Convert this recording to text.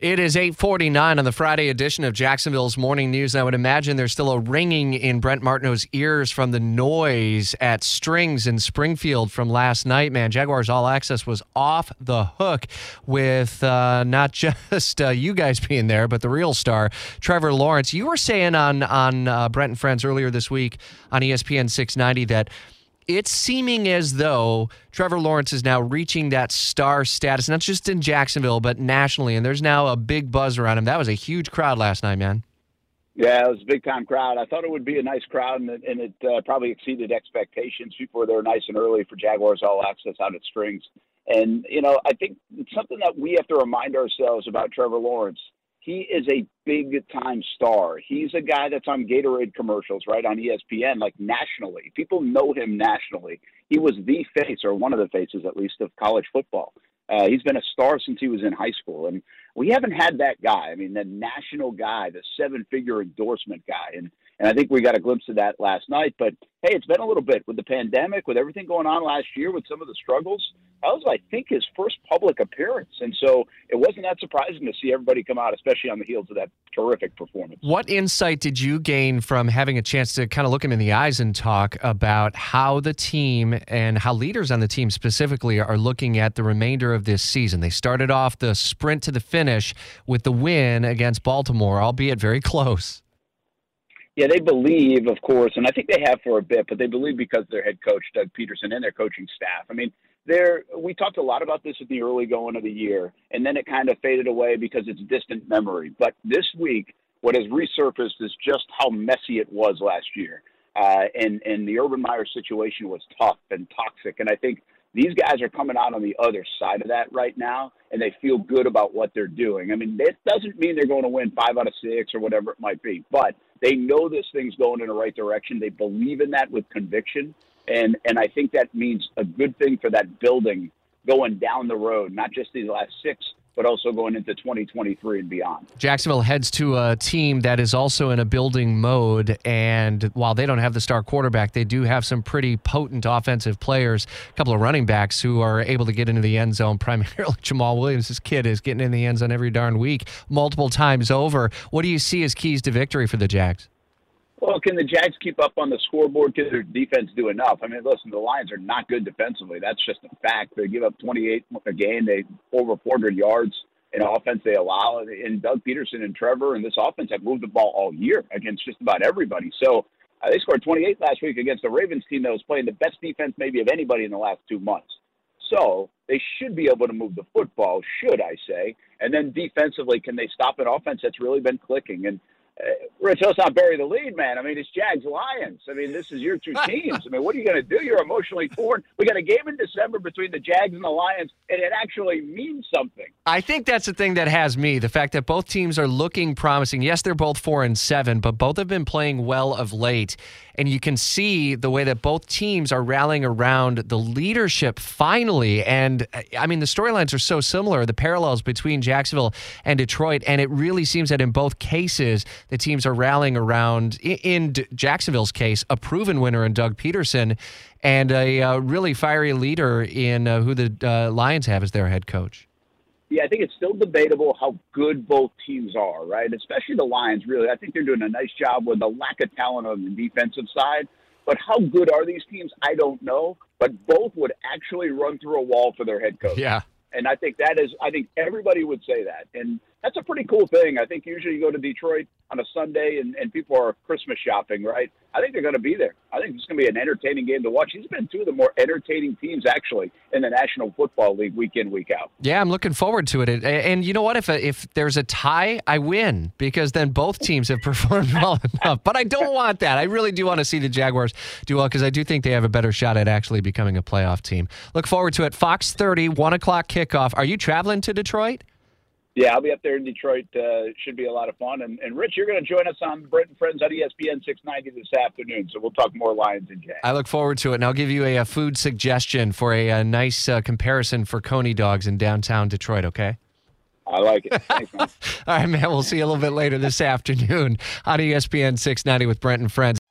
It is 849 on the Friday edition of Jacksonville's Morning News. And I would imagine there's still a ringing in Brent Martineau's ears from the noise at Strings in Springfield from last night, man. Jaguars All Access was off the hook with uh, not just uh, you guys being there, but the real star, Trevor Lawrence. You were saying on, on uh, Brent and Friends earlier this week on ESPN 690 that – it's seeming as though Trevor Lawrence is now reaching that star status, not just in Jacksonville, but nationally. And there's now a big buzz around him. That was a huge crowd last night, man. Yeah, it was a big time crowd. I thought it would be a nice crowd, and it, and it uh, probably exceeded expectations. People were there nice and early for Jaguars All Access out at Strings. And, you know, I think it's something that we have to remind ourselves about Trevor Lawrence he is a big time star. He's a guy that's on Gatorade commercials, right, on ESPN, like nationally. People know him nationally. He was the face, or one of the faces at least, of college football. Uh, he's been a star since he was in high school, and we haven't had that guy. I mean, the national guy, the seven-figure endorsement guy, and and I think we got a glimpse of that last night. But hey, it's been a little bit with the pandemic, with everything going on last year, with some of the struggles. That was, I think, his first public appearance, and so it wasn't that surprising to see everybody come out, especially on the heels of that terrific performance. What insight did you gain from having a chance to kind of look him in the eyes and talk about how the team and how leaders on the team specifically are looking at the remainder of this season? They started off the sprint to the finish with the win against Baltimore, albeit very close. Yeah, they believe, of course, and I think they have for a bit, but they believe because their head coach Doug Pederson and their coaching staff. I mean, there we talked a lot about this at the early going of the year, and then it kind of faded away because it's distant memory. But this week, what has resurfaced is just how messy it was last year, uh, and and the Urban Meyer situation was tough and toxic, and I think these guys are coming out on the other side of that right now, and they feel good about what they're doing. I mean, it doesn't mean they're going to win five out of six or whatever it might be, but they know this thing's going in the right direction. They believe in that with conviction, and and I think that means a good thing for that building going down the road, not just these last six, but also going into 2023 and beyond. Jacksonville heads to a team that is also in a building mode. And while they don't have the star quarterback, they do have some pretty potent offensive players, a couple of running backs who are able to get into the end zone. Primarily, Jamaal Williams, kid is getting in the end zone every darn week, multiple times over. What do you see as keys to victory for the Jags? Well, can the Jags keep up on the scoreboard? Can their defense do enough? I mean, listen, the Lions are not good defensively. That's just a fact. They give up 28 a game. They over 400 yards in offense they allow. And Doug Pederson and Trevor and this offense have moved the ball all year against just about everybody. So uh, they scored 28 last week against the Ravens team that was playing the best defense maybe of anybody in the last two months. So they should be able to move the football, should I say? And then defensively, can they stop an offense that's really been clicking? And Uh, Rich, let's not bury the lead, man. I mean, it's Jags Lions. I mean, this is your two teams. I mean, what are you going to do? You're emotionally torn. We got a game in December between the Jags and the Lions, and it actually means something. I think that's the thing that has me. The fact that both teams are looking promising. Yes, they're both four and seven, but both have been playing well of late. And you can see the way that both teams are rallying around the leadership finally. And I mean, the storylines are so similar, the parallels between Jacksonville and Detroit. And it really seems that in both cases, the teams are rallying around, in Jacksonville's case, a proven winner in Doug Pederson and a uh, really fiery leader in uh, who the uh, Lions have as their head coach. Yeah, I think it's still debatable how good both teams are, right? Especially the Lions, really. I think they're doing a nice job with the lack of talent on the defensive side. But how good are these teams? I don't know. But both would actually run through a wall for their head coach. Yeah. And I think that is, I think everybody would say that. And that's a pretty cool thing. I think usually you go to Detroit on a Sunday and, and people are Christmas shopping, right? I think they're going to be there. I think it's going to be an entertaining game to watch. He's been two of the more entertaining teams actually in the National Football League week in week out. Yeah, I'm looking forward to it. And you know what? If if there's a tie, I win because then both teams have performed well enough. But I don't want that. I really do want to see the Jaguars do well because I do think they have a better shot at actually becoming a playoff team. Look forward to it. Fox 30, one o'clock kickoff. Are you traveling to Detroit? Yeah, I'll be up there in Detroit. Uh, should be a lot of fun. And, and Rich, you're going to join us on Brent and Friends on ESPN 690 this afternoon. So we'll talk more Lions and Jags. I look forward to it, and I'll give you a, a food suggestion for a, a nice uh, comparison for Coney dogs in downtown Detroit. Okay. I like it. Thanks. All right, man. We'll see you a little bit later this afternoon on ESPN 690 with Brent and Friends.